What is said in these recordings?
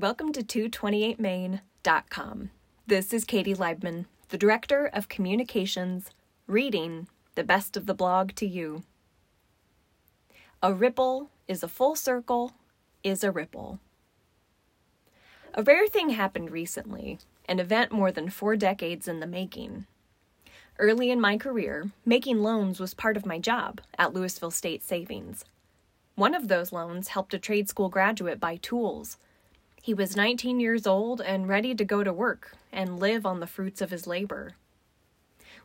Welcome to 228main.com. This is Katie Leibman, the Director of Communications, reading the best of the blog to you. A ripple is a full circle, is a ripple. A rare thing happened recently, an event more than four decades in the making. Early in my career, making loans was part of my job at Louisville State Savings. One of those loans helped a trade school graduate buy tools he was 19 years old and ready to go to work and live on the fruits of his labor.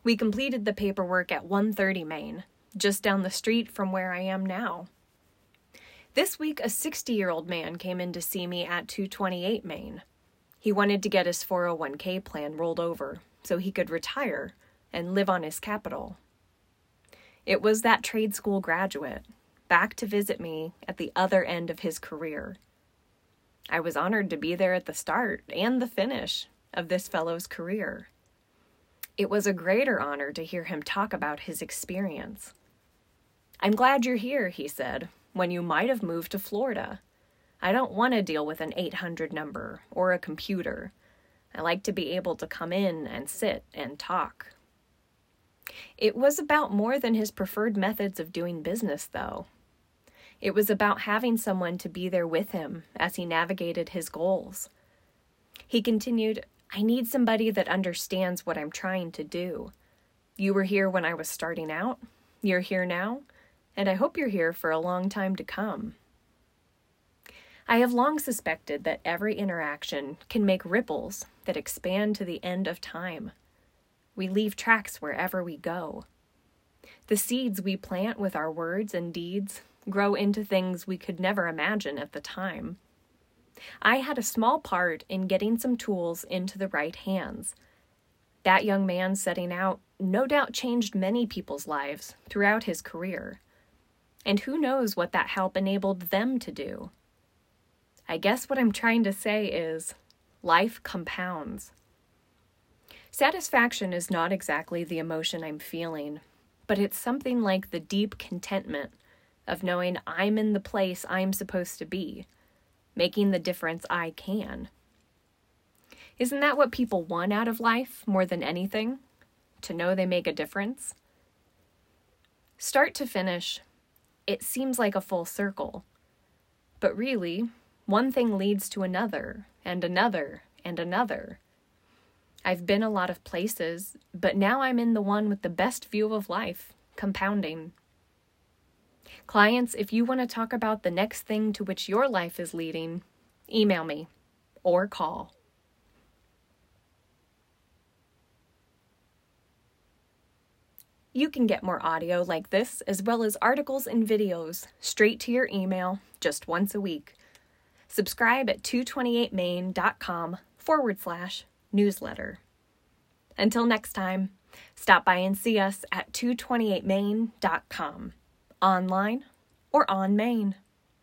We completed the paperwork at 130 Main, just down the street from where I am now. This week, a 60 year old man came in to see me at 228 Main. He wanted to get his 401k plan rolled over so he could retire and live on his capital. It was that trade school graduate, back to visit me at the other end of his career. I was honored to be there at the start and the finish of this fellow's career. It was a greater honor to hear him talk about his experience. I'm glad you're here, he said, when you might have moved to Florida. I don't want to deal with an 800 number or a computer. I like to be able to come in and sit and talk. It was about more than his preferred methods of doing business, though. It was about having someone to be there with him as he navigated his goals. He continued, I need somebody that understands what I'm trying to do. You were here when I was starting out, you're here now, and I hope you're here for a long time to come. I have long suspected that every interaction can make ripples that expand to the end of time. We leave tracks wherever we go. The seeds we plant with our words and deeds grow into things we could never imagine at the time. I had a small part in getting some tools into the right hands. That young man setting out no doubt changed many people's lives throughout his career. And who knows what that help enabled them to do? I guess what I'm trying to say is life compounds. Satisfaction is not exactly the emotion I'm feeling, but it's something like the deep contentment of knowing I'm in the place I'm supposed to be, making the difference I can. Isn't that what people want out of life more than anything? To know they make a difference? Start to finish, it seems like a full circle. But really, one thing leads to another, and another, and another. I've been a lot of places, but now I'm in the one with the best view of life, compounding. Clients, if you want to talk about the next thing to which your life is leading, email me or call. You can get more audio like this, as well as articles and videos, straight to your email just once a week. Subscribe at 228main.com forward slash newsletter. Until next time, stop by and see us at 228main.com online or on Main.